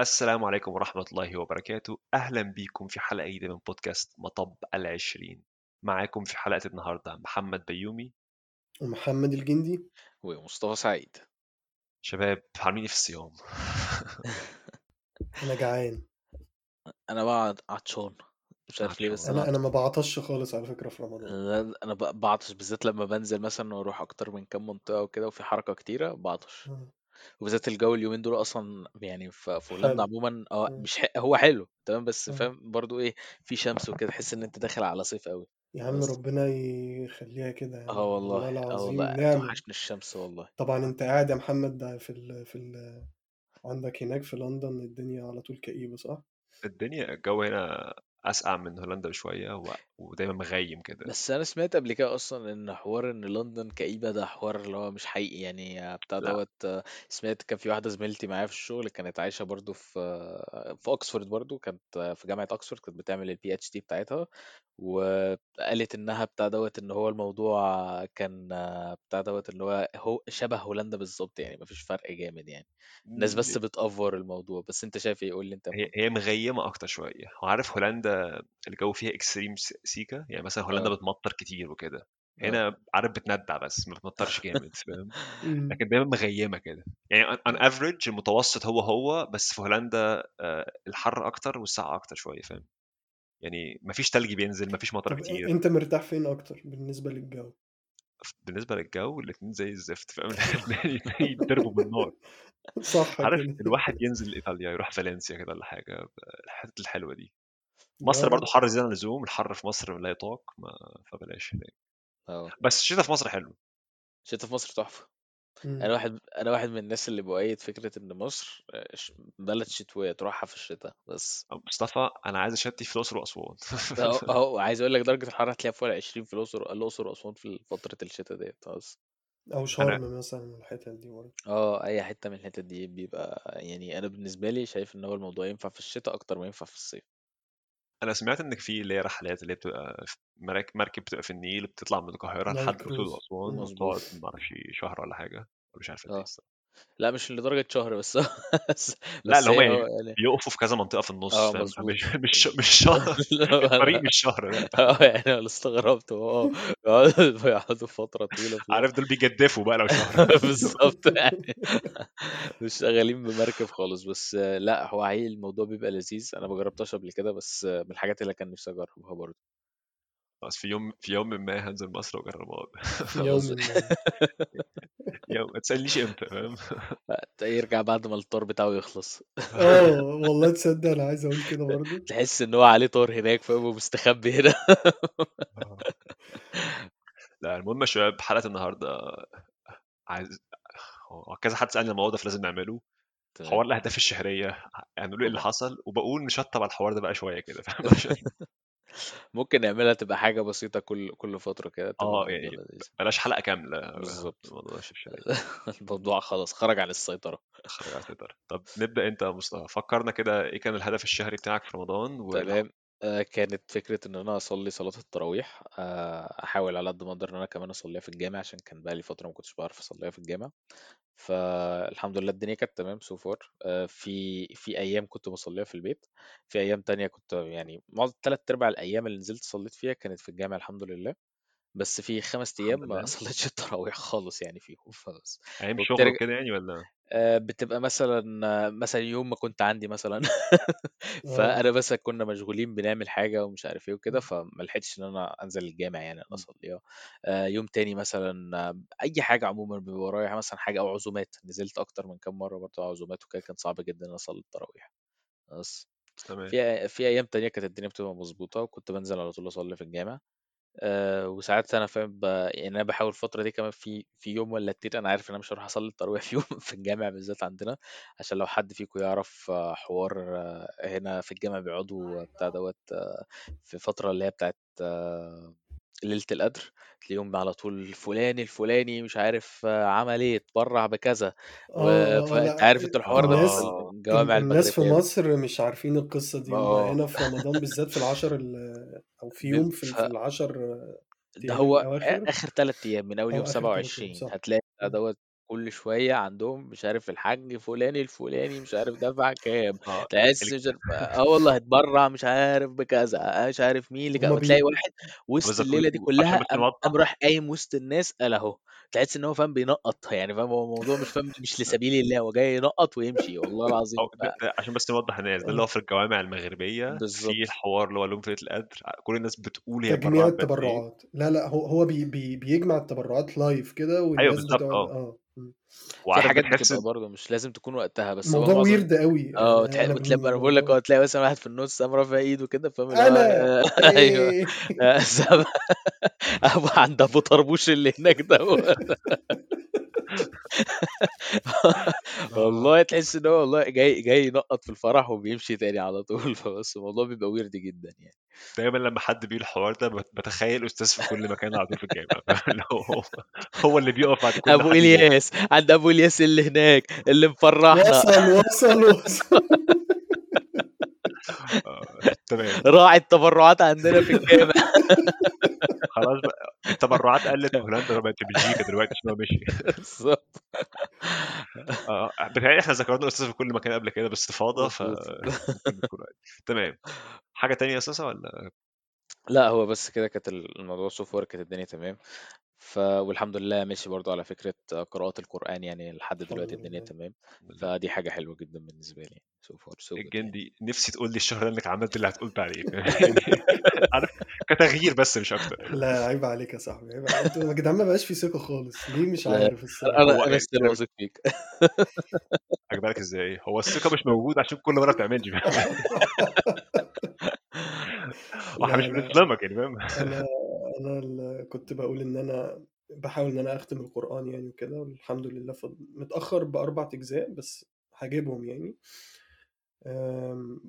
السلام عليكم ورحمة الله وبركاته. أهلا بيكم في حلقة جديدة من بودكاست مطب العشرين. معاكم في حلقة النهاردة محمد بيومي. ومحمد الجندي. ومصطفى سعيد. شباب عاملين إيه في الصيام؟ أنا جعان. أنا بقى عطشان مش عارف ليه بس. أنا أنا ما بعطش خالص على فكرة في رمضان. أنا بعطش بالذات لما بنزل مثلا وأروح أكتر من كام منطقة وكده وفي حركة كتيرة بعطش. وبالذات الجو اليومين دول أصلا يعني في في هولندا. عموما آه. مش ح... هو حلو تمام بس. فاهم برضو إيه في شمس وكده تحس إن أنت داخل على صيف قوي يا عم بس ربنا يخليها كده يعني آه والله والله آه العظيم والله نعمة توحشني الشمس والله طبعا أنت قاعد يا محمد ده في ال في ال عندك هناك في لندن الدنيا على طول كئيبة صح؟ الدنيا الجو هنا أسقع من هولندا بشوية و... ودايما مغيم كده. بس أنا سمعت قبل كده أصلا إن حوار إن لندن كئيبة ده حوار اللي هو مش حقيقي يعني بتاع لا. دوت سمعت كان في واحدة زميلتي معايا في الشغل كانت عايشة برضو في في اوكسفورد برضو كانت في جامعة اوكسفورد كانت بتعمل ال PhD بتاعتها وقالت إنها بتاع دوت إن هو الموضوع كان بتاع دوت إن هو هو شبه هولندا بالظبط يعني مفيش فرق جامد يعني. الناس بس بت over الموضوع. بس أنت شايف إيه؟ قول لي أنت. هي هي مغيمة أكتر شوية. وعارف هولندا الجو فيها extreme سيكا يعني مثلا هولندا آه. بتمطر كتير وكده آه. هنا عارف بتندع بس ما بتمطرش جامد فاهم؟ مم. لكن دايما مغيمة كده. يعني آه افريج المتوسط هو هو بس في هولندا آه، الحر أكتر والسقعه أكتر شوية فاهم؟ يعني مفيش تلج بينزل مفيش مطر كتير. أنت مرتاح فين أكتر بالنسبة للجو؟ بالنسبة للجو الاتنين زي الزفت فاهم؟ الاتنين يتضربوا بالنار صح عارف الواحد ينزل إيطاليا يروح فالنسيا كده ولا حاجة الحتت الحلوة دي. مصر برضو رب حر زيادة عن اللزوم الحر في مصر لا يطاق ما فبلاش هناك. آه. بس الشتاء في مصر حلو. شتا في مصر تحفة. أنا مم. واحد أنا واحد من الناس اللي بؤيد فكرة إن مصر آه، بلد شتوية تروحها في الشتاء بس. مصطفى أنا عايز أشتي في الأقصر وأسوان. أهو أهو عايز أقول لك درجة الحرارة هتلاقيها فوق ال 20 في الأقصر الأقصر وأسوان في فترة الشتاء ديت بس أو أنا شرم مثلا الحتت دي برضه. آه أي حتة من الحتت دي بيبقى يعني أنا بالنسبة لي شايف إن هو الموضوع ينفع في الشتاء أكتر ما ينفع في الصيف. أنا سمعت ان في اللي هي رحلات اللي بتبقى في مراك- مركب بتبقى في النيل بتطلع من القاهرة نايل لحد الاقصر كروز واسوان مم. مظبوط وتقعد معرفش شهر ولا حاجة ولا مش عارف قد إيه آه الصراحة. لا مش لدرجة شهر بس. بس, لا بس اللي هي يعني يعني بيقفوا في كذا منطقة في النص آه فاهم؟ مظبوط. مش مش مش شهر. الطريق مش شهر لا آه يعني أنا استغربت. آه بيقعدوا بيقعدوا فترة طويلة في عارف دول بيجدفوا بقى لو شهر. بالظبط يعني. مش شغالين بمركب خالص. بس آه، لا هو حقيقي الموضوع بيبقى لذيذ. أنا ما جربتهاش قبل كده بس آه، من الحاجات اللي كان نفسي أجربها برضه. بس في يوم في يوم ما هنزل مصر واجربها في يوم ما. يوم ما تسألنيش إمتى فاهم؟ يرجع بعد ما الطار بتاعه يخلص. آه والله تصدق أنا عايز أقول كده برضه. تحس إن هو عليه طار هناك فاهم؟ ومستخبي هنا. لا المهم يا شباب حلقة النهارده عايز كذا حد سألني الموضوع ده فلازم نعمله. تمام. حوار الأهداف الشهرية هنقول إيه اللي حصل؟ وبقول نشطب على الحوار ده بقى شوية كده فاهم؟ ممكن نعملها تبقى حاجة بسيطة كل كل فترة كده تبقى آه يعني بلاش حلقة كاملة بالظبط الموضوع خلاص خرج عن السيطرة. خرج عن السيطرة طب نبدأ أنت يا مصطفى. فكرنا كده إيه كان الهدف الشهري بتاعك في رمضان والح... تمام. آه، كانت فكرة إن أنا أصلي صلاة التراويح. آه، أحاول على قد ما أقدر إن أنا كمان أصليها في الجامع عشان كان بقالي فترة ما كنتش بعرف أصليها في الجامع. فالحمد لله الدنيا كانت تمام so far في في أيام كنت بصليها في البيت في أيام تانية كنت يعني معظم تلات أرباع الأيام اللي نزلت صليت فيها كانت في الجامع الحمد لله بس في خمس الحمد أيام ما لله. صليتش التراويح خالص يعني فيهم فبس. أيام شغل وبترجع وكده يعني ولا؟ آه، بتبقى مثلا آه، مثلا يوم ما كنت عندي مثلا آه. فأنا بس كنا مشغولين بنعمل حاجة ومش عارف إيه وكده فما لحقتش إن أنا أنزل الجامع يعني أنا اصليها آه، يوم تاني مثلا آه، أي حاجة عموما بيبقى ورايا مثلا حاجة أو عزومات نزلت أكتر من كام مرة برضه عزومات وكده كان صعب جدا إن أنا أصلي التراويح. بس تمام. في في أيام تانية كانت الدنيا بتبقى مظبوطه وكنت بنزل على طول أصلي في الجامع. آآ وساعات أنا فاهم ب يعني أنا باحاول الفترة دي كمان في في يوم والّا اتنين أنا عارف إن أنا مش هاروح أصلّي التراويح فيهم في الجامع بالذات عندنا، عشان لو حد فيكم يعرف آه، حوار آه، هنا في الجامع بيقعدوا بتاع دوّة في فترة اللي هي بتاعة ليلة القدر، تلاقيهم على طول فلان الفلاني مش عارف آه، عمل إيه، اتبرّع بكذا، و آه فأنت عارف أنت الحوار ده الناس ال- الجوامع الناس في المغربية مصر مش عارفين القصة دي هم آه، هنا في رمضان بالذات في العشر ال- أو في يوم في ال- ف في العشر ده هو آخر 3 أيام من أول يوم أو آخر ثلاث أيام 27 صح. هتلاقي. دوّة كل شوية عندهم مش عارف الحاج فلان الفلاني مش عارف دفع كام آه تحس ال- مش عارف آه والله اتبرع مش عارف بكذا مش عارف مين اللي كان هما وتلاقي بي واحد وسط الليلة دي عشان كلها بس قام راح قايم وسط الناس قال أهو تحس إن هو فاهم بينقط يعني فاهم؟ هو الموضوع مش فاهم مش لسبيل الله هو جاي ينقط ويمشي والله العظيم أو ده ده عشان بس نوضح الناس ده اللي هو في الجوامع المغربية في بالظبط. الحوار اللي هو لهم ليلة القدر كل الناس بتقول هي تجميع اتبرعت بقد التبرعات لا لا هو هو بي بي بيجمع التبرعات live كده أيوه والناس بالظبط بتقعد آه. آه. Mm. في وعارف حاجات بتحس بتبقى برضه مش لازم تكون وقتها بس هو الموضوع معظم ويرد قوي. آه وتلاقي أنا وتلاقي أنا بقول لك آه تلاقي مثلا واحد في النص قام رافع إيده كده فاهم؟ اللي هو أنا آه، أيوه. آه، أبو عند أبو طربوش اللي هناك ده. والله تحس إن هو والله جاي جاي ينقط في الفرح وبيمشي تاني على طول. فبس الموضوع بيبقى ويرد جدا يعني. دايما لما حد بيقول الحوار ده بت- بتخيل أستاذ في كل مكان على طول في الجامعة؟ اللي هو هو اللي بيقف بعد كل أبو حد إلياس عند أبو الياس اللي هناك اللي مفرحنا. وصل وصل وصل. آه، تمام. راعي التبرعات عندنا في الجامع. خلاص بقى. التبرعات قلت في هولندا بقت في بلجيكا دلوقتي عشان هو مشي. بالظبط. آه بتهيألي إحنا ذكرنا الاستاذ في كل مكان قبل كده باستفاضة عادي. تمام. حاجة تانية يا أستاذة ولا؟ لا هو بس كده كانت الموضوع so far كانت الدنيا تمام. ف والحمد لله ماشي برضو على فكرة قراءة القرآن يعني لحد الحمد دلوقتي الدنيا لله. تمام. الحمد لله فدي حاجة حلوة جدا بالنسبة لي. so far so good يعني. الجندي نفسي تقول لي الشهر انك عملت اللي هتقول عليه يعني عارف كتغيير بس مش أكتر. لا عيب عليك يا صاحبي عيب عليك. أنتوا يا جدعان ما بقاش في ثقة خالص. ليه مش لا عارف الصراحة؟ أنا هو أنا ستيل واثق فيك. اجبرك إزاي؟ هو الثقة مش موجودة عشان كل مرة بتعملش. وإحنا مش لا بنظلمك يعني فاهم؟ أنا أنا كنت بقول إن أنا بحاول إن أنا أختم القرآن يعني وكده والحمد لله فض... متأخر بأربع أجزاء بس هجيبهم يعني. أم،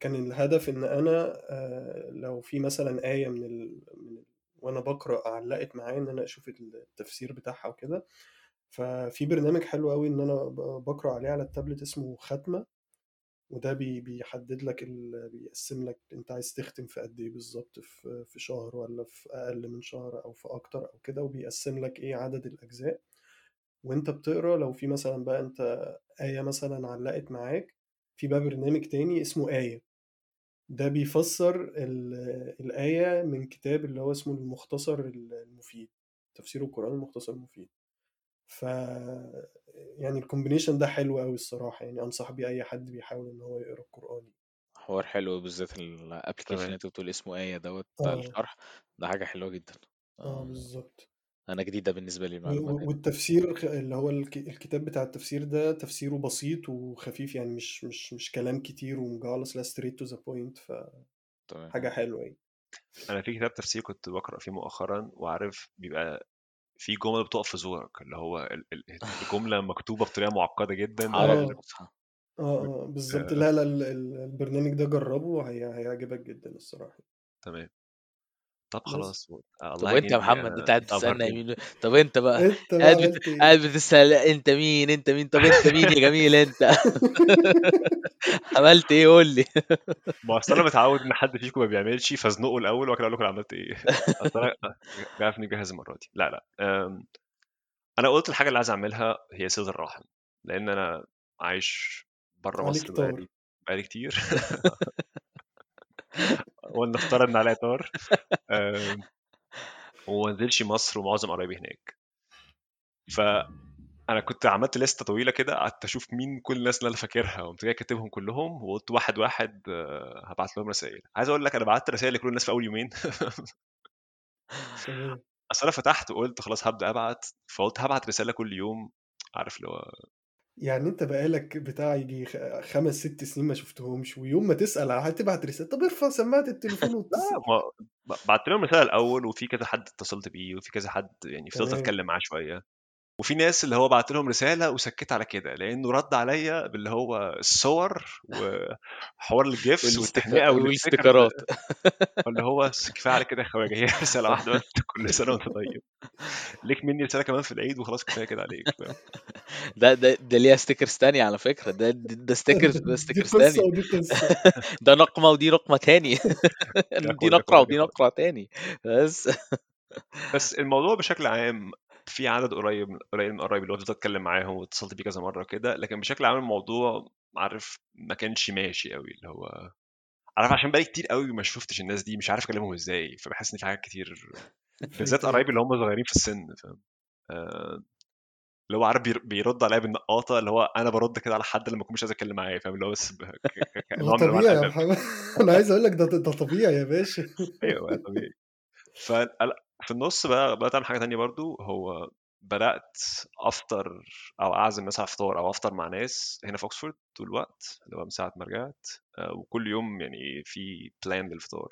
كان الهدف إن أنا أه، لو في مثلا آية من ال... من ال... وأنا بقرأ علقت معايا إن أنا أشوف التفسير بتاعها وكده. ففي برنامج حلو قوي إن أنا ب- بقرأ عليه على التابلت اسمه ختمة. وده بي بيحدد لك. بيقسم لك أنت عايز تختم في قد إيه بالظبط في في شهر ولا في أقل من شهر أو في أكتر أو كده وبيقسم لك إيه عدد الأجزاء وأنت بتقرأ لو في مثلا بقى أنت آية مثلا علقت معاك في بقى برنامج تاني اسمه آية ده بيفسر ال- الآية من كتاب اللي هو اسمه المختصر المفيد تفسير القرآن المختصر المفيد ف يعني ال combination ده حلو قوي الصراحة يعني أنصح بيه أي حد بيحاول إن هو يقرأ القرآن. حوار حلو بالذات ال application اللي أنت بتقول اسمه آية دوت بتاع آه. الشرح ده حاجة حلوة جدا. آه آه، بالظبط أنا جديدة بالنسبة لي و- المعلومة و- دي. والتفسير خ- اللي هو الك- الكتاب بتاع التفسير ده تفسيره بسيط وخفيف يعني مش مش مش كلام كتير ومجعلص لا straight to the point تمام. فحاجة حلوة يعني. أنا في كتاب تفسير كنت بقرأ فيه مؤخرا وعارف بيبقى في جمل بتقف في زورك اللي هو ال- ال- الجملة مكتوبة بطريقة معقدة جدا آه آه بالظبط. آه، لا لا ال- ال- البرنامج ده جربه هي هيعجبك جدا الصراحة. تمام. طب خلاص آه، طب الله يا وأنت يا محمد أنت آه، قاعد انت بتسألنا ابهرتني يمين طب انت بقى؟ أنت بقى قاعد بت... عملت إيه؟ قاعد بتسأل أنت مين؟ أنت مين؟ طب أنت مين يا جميل؟ أنت عملت إيه؟ قول لي. ما أصل أنا متعود إن حد فيكم ما بيعملش فازنقه الأول وبعد كده أقول لكم أنا عملت إيه. أصل أنا بيعرف إني جاهز المرة دي. لا لا. أم، أنا قلت الحاجة اللي عايز أعملها هي صله الرحم لأن أنا عايش بره عليك مصر طار. بقالي بقالي كتير. ولنفترض إن عليا طار أم، وما نزلش مصر ومعظم قرايبي هناك. فانا كنت عملت لستة طويلة كده قعدت أشوف مين كل الناس اللي أنا فاكرها وقمت جاي كاتبهم كلهم وقلت واحد واحد آه، هبعت لهم رسائل. عايز أقول لك أنا بعت رسائل لكل الناس في أول يومين. أصل أنا فتحت وقلت خلاص هبدأ أبعت فقلت هبعت رسالة كل يوم عارف اللي هو يعني أنت بقالك بتاع يجي خ- خمس ست سنين ما شفتهمش ويوم ما تسأل هتبعت رسالة. طب ارفع سماعة التليفون لا واتصل. ما ب- بعت لهم رسالة الأول وفي كذا حد اتصلت بيه وفي كذا حد يعني فضلت تمام. أتكلم معاه شوية. وفي ناس اللي هو بعت لهم رسالة وسكت على كده لأنه رد عليا باللي هو الصور وحوار الجيفس. والتهنئة والاستيكرات فاللي هو كفايه على كده يا خواجة هي رسالة واحدة كل سنة وأنت طيب. ليك مني رسالة كمان في العيد وخلاص كفاية كده عليك ده ده ده ليها ستيكرز تانية على فكرة ده ده ده ستيكرز ده ستيكرز تاني. ده نقمة ودي نقمة تاني. دي ده ودي كل نقرة تاني. بس. بس الموضوع بشكل عام في عدد قريب قريب من قريب اللي تتكلم معاهم واتصلت بيه كذا مرة وكده لكن بشكل عام الموضوع عارف ما كانش ماشي قوي اللي هو عارف عشان بقالي كتير قوي ما شفتش الناس دي مش عارف أكلمهم إزاي فبحس إن في حاجات كتير بالذات. قرايبي اللي هم صغيرين في السن فاهم آه، اللي هو عارف بير- بيرد عليا بالنقاطة اللي هو أنا برد كده على حد لما اكون مش عايز اتكلم معاه فاهم؟ اللي هو بس ب- انواع طبيعي يا محمد. أنا عايز أقول لك ده ده طبيعي يا باشا. أيوه طبيعي. ف في النص بقى بدات أعمل حاجة تانية برضو هو بدأت أفطر أو أعزم ناس على فطار أو أفطر مع ناس هنا في اوكسفورد طول الوقت اللي هو من ساعة ما رجعت آه، وكل يوم يعني في plan للفطار.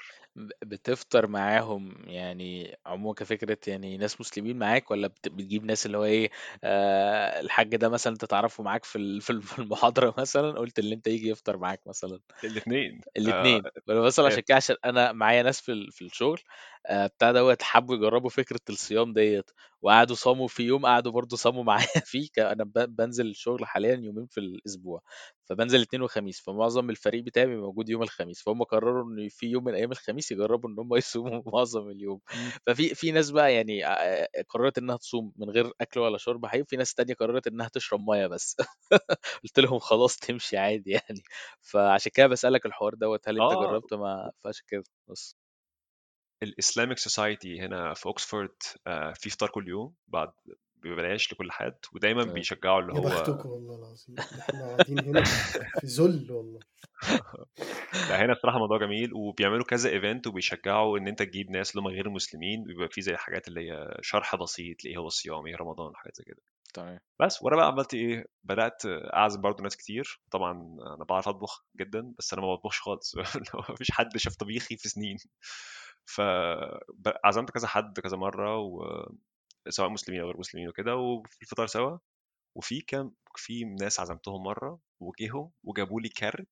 بتفطر معاهم يعني عموما كفكرة يعني ناس مسلمين معاك ولا بت- بتجيب ناس اللي هو إيه آه الحاج ده مثلا أنت تعرفه معاك في ال- في ال- في المحاضرة مثلا قلت اللي أنت يجي يفطر معاك مثلا. الاثنين الاثنين مثلا هي عشان كده عشان أنا معايا ناس في ال- في الشغل آه، بتاع دوت حبوا يجربوا فكرة الصيام ديت. وقعدوا صاموا في يوم قعدوا برضو صاموا معايا فيه ك- أنا ب- بنزل الشغل حاليا يومين في الأسبوع. فبنزل الاثنين وخميس فمعظم الفريق بتاعي بيبقى موجود يوم الخميس فهم قرروا إن في يوم من أيام الخميس يجربوا إن هم يصوموا معظم اليوم. ففي في ناس بقى يعني آه، قررت إنها تصوم من غير أكل ولا شرب حقيقي في ناس تانية قررت إنها تشرب مية بس. قلت لهم خلاص تمشي عادي يعني. فعشان كده بسألك الحوار دوت هل أنت آه. جربت ما فعشان كده؟ بس. ال Islamic Society هنا في أوكسفورد آه، في فطار كل يوم بعد ببلاش لكل حد ودايما تمام بيشجعوا اللي يا هو بختكم والله العظيم إحنا قاعدين هنا في ذل والله. لا هنا الصراحه موضوع جميل وبيعملوا كذا ايفنت وبيشجعوا إن أنت تجيب ناس اللي هم غير مسلمين بيبقى في زي حاجات اللي هي شرح بسيط لايه هو الصيام إيه رمضان حاجات زي كده. تمام. بس وأنا بقى عملت إيه بدأت أعزم برضو ناس كتير طبعا أنا بعرف أطبخ جدا بس أنا ما بطبخش خالص مفيش حد شاف طبيخي في سنين. فعزمت كذا حد كذا مرة و... سواء مسلمين أو غير مسلمين وكده وفي الفطار سوا. وفي كام في ناس عزمتهم مرة وجيهم وجابوا لي card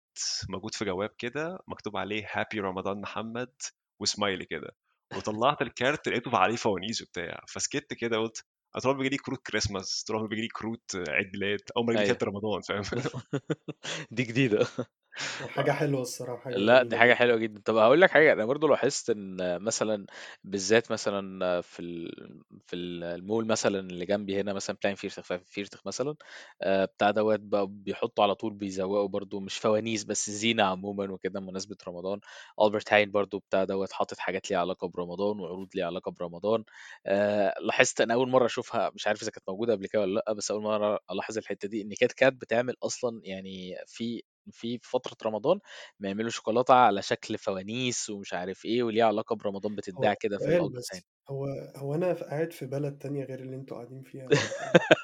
موجود في جواب كده مكتوب عليه happy رمضان محمد و smiley كده. وطلعت الكارت لقيته عليه فوانيس وبتاع. فسكت كده قلت ما بيجي لي كروت كريسماس ما بيجي لي كروت عيد ميلاد اول ما يجي كارت رمضان فاهم؟ دي جديدة. حاجة حلوة الصراحة حاجة لأ دي جميلة حاجة حلوة جدا. طب هقول لك حاجة أنا برضو لاحظت إن مثلا بالذات مثلا في ال... في المول مثلا اللي جنبي هنا مثلا بلاين فيرتخ في فيرتخ مثلا آه، بتاع دوت بقى بيحطوا على طول بيزوقوا برضو مش فوانيس بس زينة عموما وكده بمناسبة رمضان. ألبرت هاين برضو بتاع دوت حاطط حاجات ليها علاقة برمضان وعروض ليها علاقة برمضان. آه، لاحظت أنا أول مرة أشوفها مش عارف إذا كانت موجودة قبل كده ولا لأ بس أول مرة ألاحظ الحتة دي إن كات كات بتعمل أصلا يعني في في فترة رمضان بيعملوا شوكولاتة على شكل فوانيس ومش عارف إيه وليها علاقة برمضان بتتباع هو كده في سؤال هو هو أنا ف- قاعد في بلد تانية غير اللي أنتوا قاعدين فيها ولا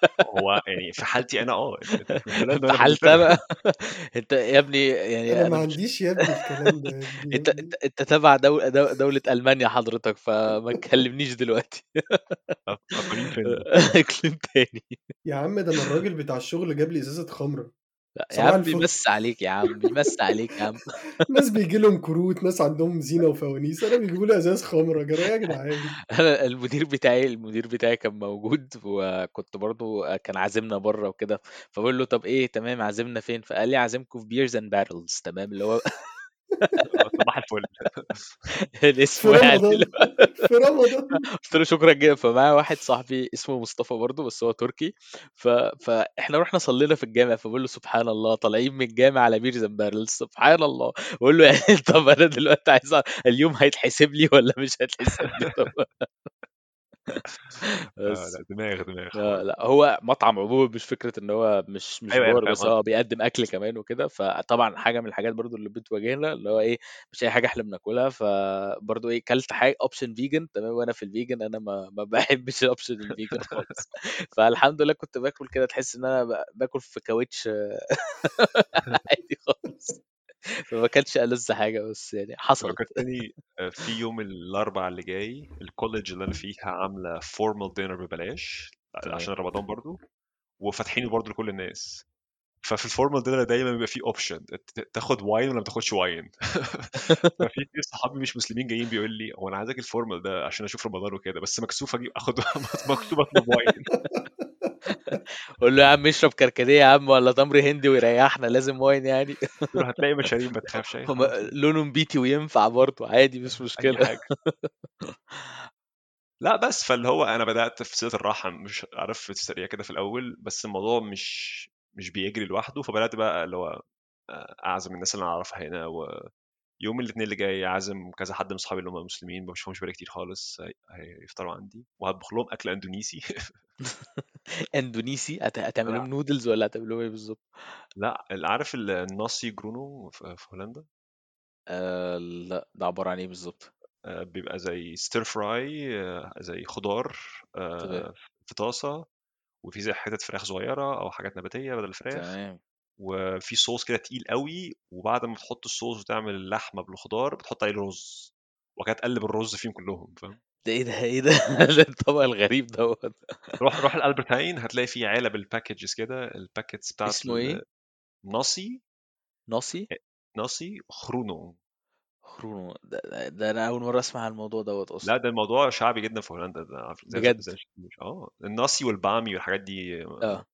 هو يعني في حالتي أنا آه في في أنا بالنسبة أنت يا ابني يعني أنا ما مش عنديش يا ابني الكلام ده يا ابني يا ابني أنت أنت تبع دولة دولة ألمانيا حضرتك فما تكلمنيش دلوقتي. اقاليم فين اقليم تاني. يا عم ده أنا الراجل بتاع الشغل جاب لي إزازة خمرة. يا صباح عم الفل. بيمس عليك يا عم بيمس عليك يا عم. ناس بيجي لهم كروت ناس عندهم زينة وفوانيس أنا بيجيبوا لي إزاز خمرة جرى يا جدعان؟ أنا المدير بتاعي المدير بتاعي كان موجود وكنت برضو كان عازمنا بره وكده. فبقول له طب إيه تمام عازمنا فين؟ فقال لي عازمكم في Beers and Barrels تمام اللي هو صباح الفل. الاسم في يعني رمضان في رمضان. قلت له شكرا جدا. فمعايا واحد صاحبي اسمه مصطفى برضه بس هو تركي. ف... فاحنا رحنا صلينا في الجامع فبقول له سبحان الله طالعين من الجامع على Beers and Barrels سبحان الله. بقول له يعني طب أنا دلوقتي عايز اليوم هيتحسب لي ولا مش هيتحسب لي؟ طب آه، بس. لا دماغ دماغ. لا حوار لا هو مطعم عموما مش فكرة إن هو مش مش أيوه بار فاهم بس هو قصدك. بيقدم أكل كمان وكده. فطبعا حاجة من الحاجات برضو اللي بتواجهنا اللي هو إيه مش أي حاجة إحنا بناكلها. فبرضو إيه كلت حاجة option vegan تمام؟ وأنا في ال vegan أنا ما ما بحبش ال option ال vegan خالص. فالحمد لله كنت باكل كده تحس إن أنا ب- باكل في كاوتش عادي خالص. فما كانش ألذ حاجة بس يعني حصلت. فكرتني آه، في يوم الأربعاء اللي جاي ال college اللي أنا فيها عاملة formal dinner ببلاش عشان رمضان برضو وفاتحينه برضو لكل الناس. ففي ال formal dinner دايما بيبقى فيه option تاخد wine ولا ما تاخدش wine ففي كتير صحابي مش مسلمين جايين بيقول لي هو أنا عايزك ال formal ده عشان أشوف رمضان وكده بس مكسوف أجيب أخد مكتوب أطلب wine قول له يا عم اشرب كركديه يا عم ولا تمر هندي ويريحنا لازم wine يعني. هتلاقي مشاريب ما تخافش لونه بيتي وينفع برضه عادي مش حاجة. لا بس فاللي هو أنا بدأت في صله الرحم مش عارف في السريع كده في الأول بس الموضوع مش مش بيجري لوحده فبدأت بقى اللي هو آه، أعزم الناس اللي أنا أعرفها هنا ويوم الاثنين اللي جاي عازم كذا حد من اصحابي اللي هم مسلمين ما بشوفهمش بقالي كتير خالص هي- هيفطروا عندي وهطبخ لهم أكل إندونيسي. إندونيسي؟ هت- هتعمل لهم نودلز ولا هتعمل لهم إيه بالظبط؟ لا عارف ال nasi goreng في هولندا؟ آه لا. ده عبارة عن إيه بالظبط؟ آه، بيبقى زي stir fry زي خضار آه، في طاسة وفي زي حتت فراخ صغيرة أو حاجات نباتية بدل الفراخ. تمام. وفي صوص كده تقيل قوي وبعد ما تحط الصوص وتعمل اللحمة بالخضار بتحط عليه الرز وكده تقلب الرز فيهم كلهم فاهم؟ ده إيه ده؟ إيه ده؟ الطبق الغريب دوت. روح روح الألبرت هاين هتلاقي فيه علب ال packages كده ال packets بتاعت اسمه إيه؟ ال nasi nasi؟ nasi goreng. goreng. ده, ده, ده أنا أول مرة أسمع عن الموضوع دوت لا أصلا ده الموضوع شعبي جدا في هولندا ده بجد؟ آه ال nasi وال bami والحاجات دي آه.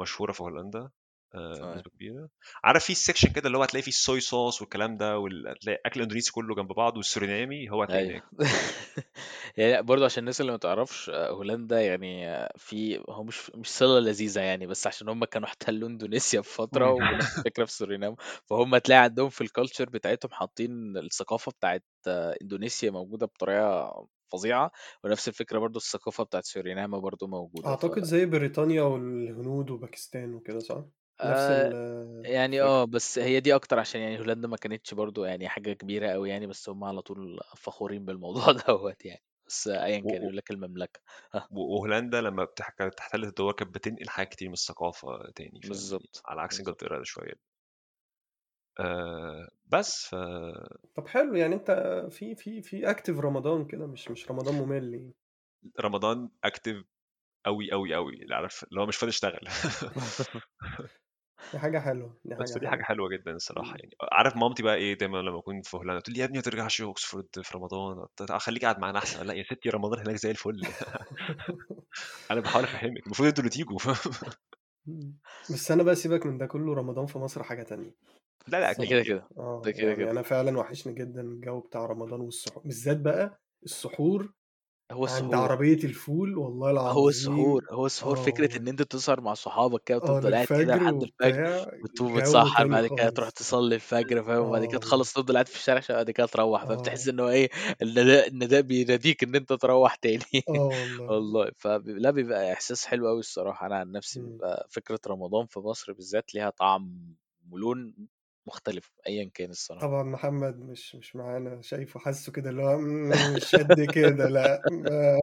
مشهورة في هولندا. بنسبة كبيرة. عارف في ال section كده اللي هو هتلاقي فيه ال soya sauce والكلام ده وهتلاقي أكل إندونيسي كله جنب بعض والسورينامي هو هتلاقيه أيوه. هناك. يعني برضه عشان الناس اللي ما تعرفش آه، هولندا يعني آه، في هو مش مش صلة لذيذة يعني بس عشان هم كانوا احتلوا إندونيسيا في فترة ونفس الفكرة في سورينام فهم تلاقي عندهم في ال culture بتاعتهم حاطين الثقافة بتاعت آه، إندونيسيا موجودة بطريقة فظيعة ونفس الفكرة برضه الثقافة بتاعت سورينام برضه موجودة ف أعتقد زي بريطانيا والهنود وباكستان وكده صح؟ نفس آه يعني آه بس هي دي أكتر عشان يعني هولندا ما كانتش برضو يعني حاجة كبيرة قوي يعني بس هم على طول فخورين بالموضوع دوت يعني بس ايا و- كان و- يقول لك المملكة. ها. وهولندا لما بتح- كانت تحتل الدول كانت بتنقل حاجات كتير من الثقافة تاني بالظبط على عكس بالظبط. إنجلترا شوية. آه بس ف طب حلو يعني أنت في في في active رمضان كده مش مش رمضان ممل يعني. رمضان active قوي قوي قوي اللي عارف اللي هو مش فاضي اشتغل دي حاجة حلوة دي بس حاجة دي حاجة حلوة حلوة جدا الصراحة مم. يعني. عارف مامتي بقى إيه دايما لما أكون في هولندا تقول لي يا ابني ما ترجعش اوكسفورد في رمضان خليك قاعد معانا أحسن. لا يا ستي رمضان هناك زي الفل. أنا بحاول أفهمك المفروض أنتوا اللي تيجوا. فاهم مم. بس أنا بقى سيبك من ده كله رمضان في مصر حاجة تانية. لا لا ده أكيد. كده كده. آه ده كده يعني كده. أنا فعلا وحشني جدا الجو بتاع رمضان والسحور بالذات بقى السحور هو عند السحور عربية الفول والله هو السحور العظيم هو السحور آه. فكرة والله إن أنت تسهر مع صحابك كده آه وتفضل قاعد كده لحد الفجر وتقوم متسحر بعد كده تروح تصلي الفجر فاهم؟ آه وبعد كده والله تخلص تفضل قاعد في الشارع عشان بعد كده تروح فاهم؟ تحس آه. إن هو إيه النداء النداء بيناديك إن أنت تروح تاني. والله. فلا بيبقى إحساس حلو قوي الصراحة. أنا عن نفسي مم. بيبقى فكرة رمضان في مصر بالذات ليها طعم ولون مختلف ايا كان الصراحة. طبعا محمد مش مش معانا شايفه حاسه كده اللي هو "مم، مش قد كده لا. ما-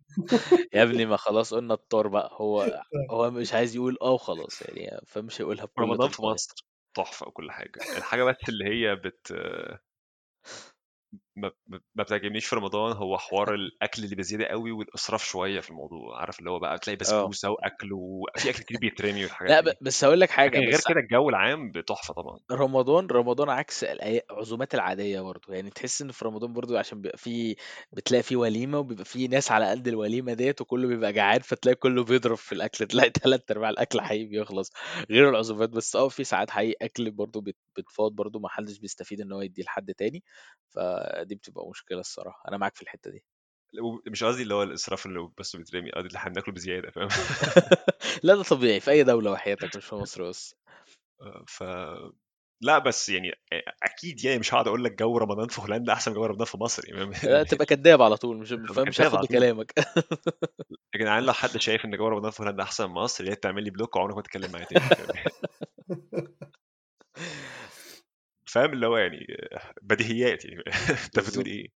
يا ابني ما خلاص قلنا الطار بقى هو هو مش عايز يقول آه وخلاص يعني فمش هيقولها بكل رمضان في تلقائية مصر تحفة وكل حاجة. الحاجة بس اللي هي بت ما بتعجبنيش في رمضان هو حوار الأكل اللي بزيادة قوي والإسراف شوية في الموضوع عارف اللي هو بقى تلاقي آه. بسبوسة وأكل وفي أكل كتير بيترمي والحاجات لأ ب... دي بس هقول لك لكن غير بس كده الجو العام تحفة طبعا. رمضان رمضان عكس العزومات العادية برضو يعني تحس إن في رمضان برضو عشان بيبقى فيه بتلاقي فيه وليمة وبيبقى فيه ناس على قد الوليمة ديت وكله بيبقى جعان فتلاقي كله بيضرب في الأكل تلاقي تلات أرباع الأكل حقيقي بيخلص غير العزومات بس. آه في ساعات حقيقي أكل برضو بت- بتفاض برضو ما حدش بيستفيد إن هو يديه لحد تاني فدي بتبقى مشكلة الصراحة. أنا معاك في الحتة دي. مش قصدي اللي هو الإسراف اللي بس بيترمي قصدي اللي إحنا بناكله بزيادة فاهم؟ لا ده طبيعي. في أي دولة وحياتك مش في مصر بس. ف لا بس يعني أكيد يعني مش هقعد أقول لك جو رمضان في هولندا أحسن من جو رمضان في مصر يعني لا تبقى كداب على طول مش فاهم؟ مش هاخد بكلامك يا جدعان لو حد شايف إن جو رمضان في هولندا أحسن من مصر يا تعمل لي block وعمرك ما تتكلم معايا تاني فاهم اللي هو يعني بديهيات يعني. أنت بتقول إيه؟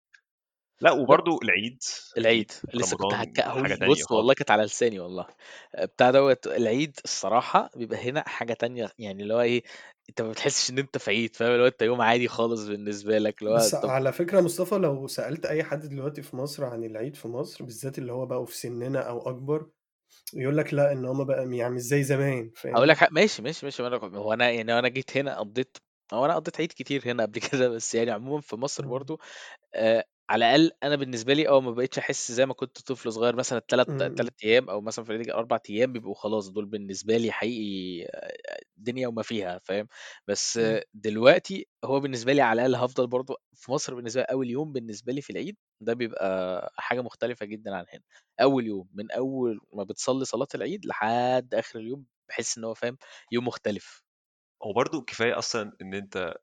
لا وبرضه العيد العيد. لسه كنت رمضان هك... حاجة هقول تانية بص والله كانت على لساني والله. بتاع دوت العيد الصراحة بيبقى هنا حاجة تانية يعني اللي هو إيه أنت ما بتحسش إن أنت في عيد فاهم؟ اللي هو أنت يوم عادي خالص بالنسبة لك اللي هو بس طب على فكرة مصطفى لو سألت أي حد دلوقتي في مصر عن العيد في مصر بالذات اللي هو بقوا في سننا أو أكبر يقول لك لأ إن هما بقى يعني مش زي زمان أقول فاهم لك حق- ماشي ماشي ماشي. هو أنا يعني أنا جيت هنا قضيت هو أنا قضيت عيد كتير هنا قبل كده بس يعني عموما في مصر مم. برضو آه، على الأقل أنا بالنسبة لي آه، ما بقيتش أحس زي ما كنت طفل صغير مثلًا ال3 إمم، إمم. 3 أيام أو مثلًا في العيد 4 أيام بيبقوا خلاص دول بالنسبة لي حقيقي دنيا وما فيها فاهم، بس إمم. دلوقتي هو بالنسبة لي على الأقل هافضل برضه في مصر بالنسبة لي أول يوم بالنسبة لي في العيد ده بيبقى حاجة مختلفة جدًا عن هنا، أول يوم من أول ما بتصلّي صلاة العيد لحد آخر اليوم باحس إن هو فاهم، يوم مختلف. هو برضه كفاية أصلًا إن أنت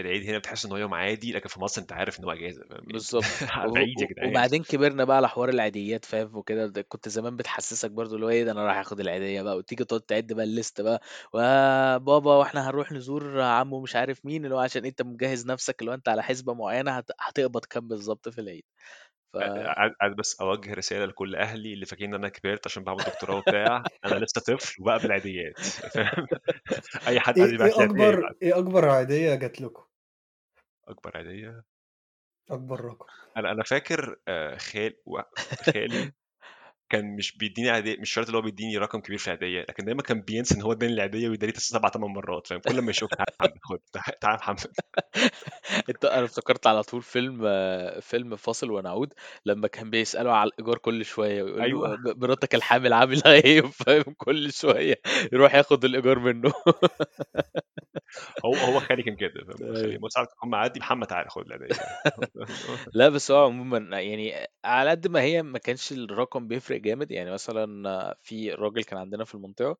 العيد هنا بتحس إن هو يوم عادي، لكن في مصر أنت عارف إن هو إجازة فاهم، بالضبط، على و العيد يا و جدعان. وبعدين كبرنا بقى على حوار العيديات فاهم؟ وكده، ده كنت زمان بتحسسك برضه اللي هو إيه ده أنا رايح آخد العيدية بقى، وتيجي تقعد تعد بقى الليست بقى، وبابا وإحنا هنروح نزور عمو مش عارف مين، اللي هو عشان أنت مجهّز نفسك اللي هو أنت على حسبة معينة هت هتقبض كام بالضبط في العيد، ف عايز بس أوجّه رسالة لكل أهلي اللي فاكرين إن أنا كبرت عشان باعمل دكتوراه وبتاع، أنا لسه طفل وباقبل عيديات فاهم، أي حد عايز يبعت إيه أكبر يبعت. إيه أكبر عيدية جات لكم؟ أكبر عيدية أكبر رقم. أنا أنا فاكر آآ خال خالي كان مش بيدّيني عيدية مش شرط اللي هو بيدّيني رقم كبير في العيدية، لكن دايمًا كان بينسى إن هو ادّاني العيدية ويدّيها لي 7، 8 مرات فاهم، كل أمّا يشوفني تعالَ يا محمد خُد تع تعالَ محمد. أنت أنا افتكرت على طول فيلم فيلم فاصل ونعود، لمّا كان بيسأله على الإيجار كل شوية ويقول. له م مراتك الحامل عاملة إيه فاهم، كل شوية يروح ياخد الإيجار منه. هو هو خالي كان كده فاهم، خالي أيوه. معدّي محمد تعالَ خُد العيدية. لأ، بس هو عمومًا يعني على قد ما هي ما كانش الرقم بيفرق جامد، يعني مثلًا في راجل كان عندنا في المنطقة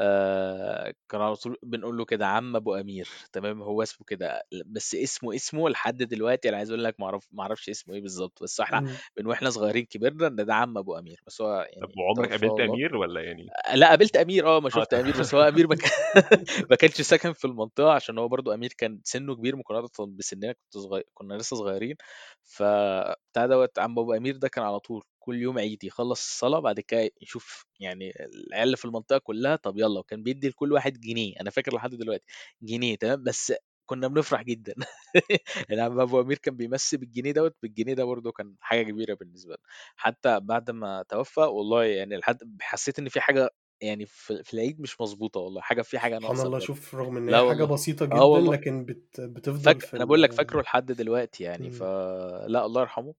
آآ، كان على طول بنقول له كده عم أبو أمير تمام، هو اسمه كده بس اسمه اسمه لحد دلوقتي أنا عايز أقول لك ما أعرفش اسمه إيه بالضبط، بس إحنا إمم. من وإحنا صغيرين كبرنا إن ده عم أبو أمير، بس هو طب يعني وعمرك توفاه قابلت الله. أمير والّا يعني آآ، لأ قابلت أمير آه، ما آه شُفت تمام. أمير، بس هو أمير ما كان ما كانش ساكن في المنطقة عشان هو برضه أمير كان سِنُّه كبير مقارنةً بسننا كنت صغي كنا لسه صغيرين، فبتاع دوّة عم أبو أمير ده كان على طول كل يوم عيد يخلّص الصلاة بعد كده يشوف يعني العيال اللي في المنطقة كلّها طب يالّا، وكان بيدّي لكل واحد جنيه، أنا فاكر لحد دلوقتي جنيه تمام، بس كنا بنفرح جدًا يعني عم أبو أمير كان بيمسّي بالجنيه دوّة، بالجنيه ده برضه كان حاجة كبيرة بالنسبة لنا، حتى بعد ما توفى والله يعني لحد حسّيت إن في حاجة يعني في في العيد مش مضبوطة والله، حاجة في حاجة سبحان ناقصة الله. شوف رغم لا هي حاجة والله. بسيطة آه جدًا. لكن بت بتفضل فاك في أنا ال باقول لك فاكره لحد دلوقتي يعني، إمم. فلأ الله يرحمه.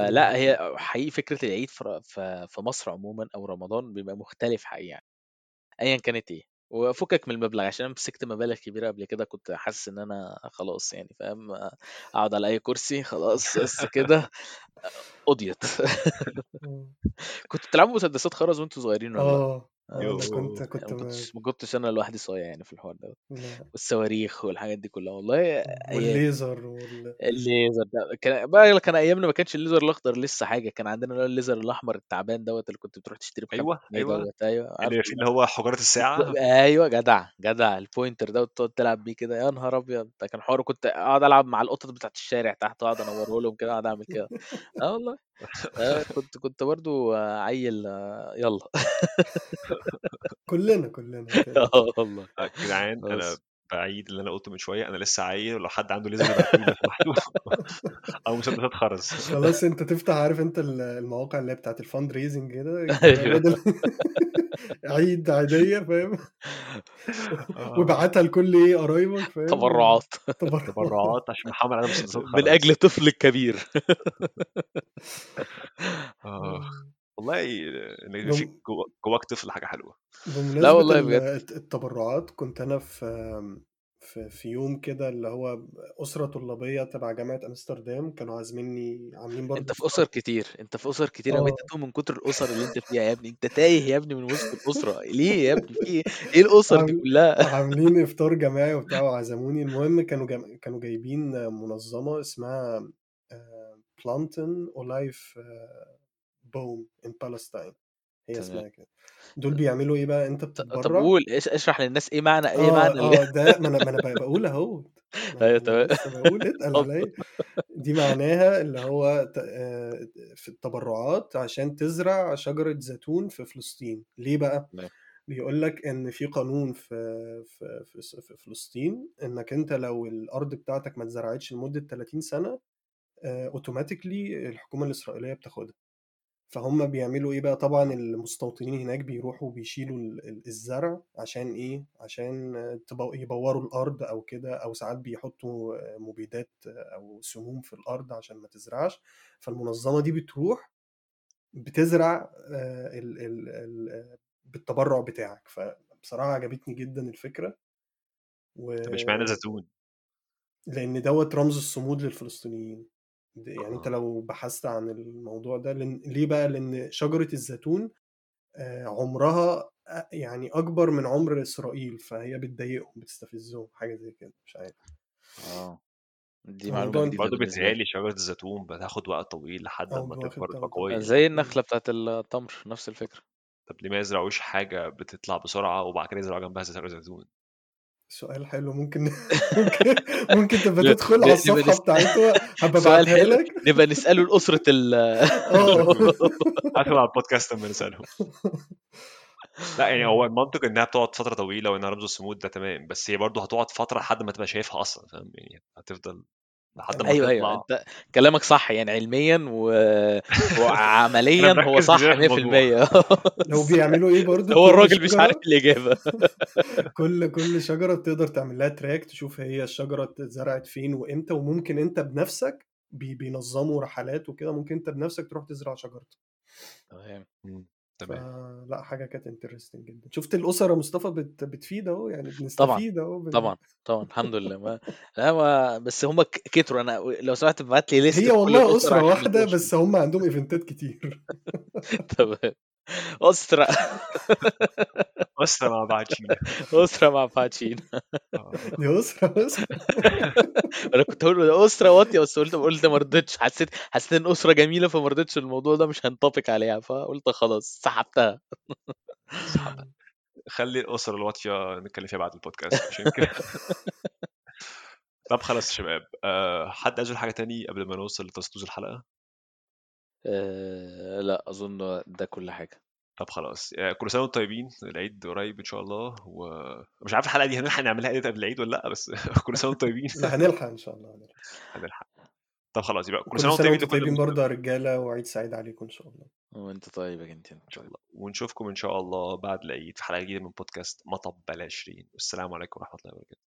يرحمه. هي حقيقي فكرة العيد في في في مصر عمومًا أو رمضان بيبقى مختلف حقيقي يعني، أيًا كانت إيه. وفكك من المبلغ عشان أنا مسكت مبالغ كبيرة قبل كده كنت حاسس إن أنا خلاص يعني فاهم، أقعد على أي كرسي خلاص بس كده قُضيت. كنتم بتلعبوا مسدسات خرز وأنتم صغيرين والّا لأ؟ أنا كنت كنت ما كنتش ما كنتش أنا لوحدي صايع يعني في الحوار لأ. والصواريخ والحاجات دي كلّها، والله. والليزر وال الليزر ده كان بقى كان أيامنا ما كانش الليزر الأخضر لسه حاجة، كان عندنا اللي هو الليزر الأحمر التعبان دوّة اللي كنت بتروح تشتريه ب5 أيوه، جنيه أيوه. دوّة، أيوه اللي عارفه فيه. اللي هو حجارة الساعة. أيوه جدع، جدع الpointer ده وتقعد تلعب بيه كده، يا نهار أبيض! ده كان حوار وكنت أقعد ألعب مع القطط بتاعة الشارع تحت وأقعد أنوّره لهم كده وأقعد أعمل كده. آه والله. آآ كنت كنت برضه عيّل يالّا. كلنا، كلنا كده، آه كده. والله. يا جدعان أنا بس. باعيد اللي أنا قُلته من شوية، أنا لسه عيّل ولو حد عنده ليزر أو مسدسات خرز. خلاص أنت تفتح عارف أنت ال المواقع اللي هي بتاعة الfundraising كده، يبقى أيوه. عيد عيدية فاهم؟ آه. وابعتها لكل إيه قرايبك فاهم؟ تبرعات. تبرعات. عشان محمد عنده مسدسات من خرز. أجل طفلِك كبير. آه. والله في بم جوا جواك طفل حاجة حلوة. لا والله ال بجد. الت التبرعات كنت أنا في في في يوم كده اللي هو أسرة طلابية تبع جامعة أمستردام، كانوا عازمينّي عاملين برضه في إفطار أُسَر كتير، أنت في أُسَر كتير أوي، أنت آه. من كتر الأُسَر اللي أنت فيها يا ابني، أنت تايه يا ابني من وسط الأسرة، ليه يا ابني في إيه؟ إيه الأُسَر دي كلها؟ عاملين إفطار جماعي وبتاع وعزموني، المهم كانوا جم كانوا جايبين منظمة اسمها آآ Plantain Boom in Palestine هي. اسمها كده. دول بيعملوا إيه بقى، طب بتتبرع قُل اش اشرح للناس إيه معنى إيه آه، معنى ال آه، ده ما أنا ما أنا ب باقول أهوّة، ما أنا أيوه ما أنا تمام. لسه باقول اتقل اتفضل. عليَّ. دي معناها اللي هو آآ في التبرعات عشان تزرع شجرة زيتون في فلسطين، ليه بقى؟ بيقول لك إن في قانون في في في فلسطين إنك أنت لو الأرض بتاعتك ما اتزرعتش لمدة 30 سنة آآ automatically الحكومة الإسرائيلية بتاخدها. فهم بيعملوا إيه بقى؟ طبعا المستوطنين هناك بيروحوا بيشيلوا ال- ال- الزرع عشان إيه؟ عشان يبوروا الأرض أو كده أو ساعات بيحطوا مبيدات أو سموم في الأرض عشان ما تزرعش. فالمنظمة دي بتروح بتزرع آه، ال ال ال بالتبرع بتاعك. فبصراحة عجبتني جدا الفكرة. و... طب اشمعنى زيتون؟ لأن دوت رمز الصمود للفلسطينيين. يعني أنت آه. لو بحثت عن الموضوع ده لأن ليه بقى لأن شجرة الزيتون آه، عمرها آه، يعني أكبر من عمر إسرائيل فهي بتضايقهم بتستفزهم حاجة زي كده مش عارف آه دي جديدة برضه بالنسبة لي بيتهيألي شجرة الزيتون بتاخد وقت طويل لحد ما تكبر تبقى قوية زي مم. النخلة بتاعت التمر نفس الفكرة طب ليه ما يزرعوش حاجة بتطلع بسرعة وبعد كده يزرعوا جنبها زيتون؟ سؤال حلو ممكن ممكن ممكن تبقى تدخل على نس... بتاعتها هبقى سؤال حلو. لك. نبقى نسأله لأسرة ال آه. هدخل على البودكاست لما نسألهم لا يعني هو المنطق إنها بتقعد فترة طويلة وإنها رمز الصمود ده تمام. بس هي برضه هتقعد فترة لحد ما تبقى شايفها أصلا فاهم؟ يعني هتفضل لحد ما أيوه أيوه. تطلع. أنت كلامك صح يعني علميا و... وعمليا هو صح بزيادة في الموضوع. 100% لو بيعملوا إيه برضو هو كل الراجل مش عارف الإجابة. كل كل شجرة بتقدر تعمل لها track تشوف هي الشجرة اتزرعت فين وإمتى وممكن أنت بنفسك بي بينظموا رحلات وكده ممكن أنت بنفسك تروح تزرع شجرتك تمام. تمام. فلا حاجة كانت interesting جدا. شفت الأسرة يا مصطفى بت بتفيد أهو يعني بنستفيد أهو بن... طبعا طبعا الحمد لله. ما لا ما بس هم كتروا. أنا لو سمحت ابعت لي list هي والله واحدة نخش. بس هم عندهم ايفنتات كتير. تمام. أسرة أسرة مع بعضينا أسرة مع باتشين آه. دي أسرة أسرة أنا كنت هقول له أسرة واطية بس قلت قلت ما رضيتش حسيت حسيت ان أسرة جميلة فما رضيتش الموضوع ده مش هنطبق عليها فقلت خلاص سحبتها. خلي الأسرة الواطية نتكلم فيها بعد البودكاست عشان كده طب خلاص يا شباب أه حد عايز حاجة تاني قبل ما نوصل لتسطوز الحلقة أه لأ أظن ده كل حاجة. طب خلاص آه، كل سنة وأنتم طيبين العيد قريب إن شاء الله ومش عارف الحلقة دي هنلحق نعملها إيه قبل العيد ولا لأ بس كل سنة وأنتم طيبين لا هنلحق إن شاء الله هنلحق. طب خلاص يبقى كل سنة وأنتم طيبين طيبين برضه يا رجالة وعيد سعيد عليكم إن شاء الله. وأنت طيب يا جنتين إن شاء الله. ونشوفكم إن شاء الله بعد العيد في حلقة جديدة من بودكاست مطب بلاش شيرين والسلام عليكم ورحمة الله وبركاته.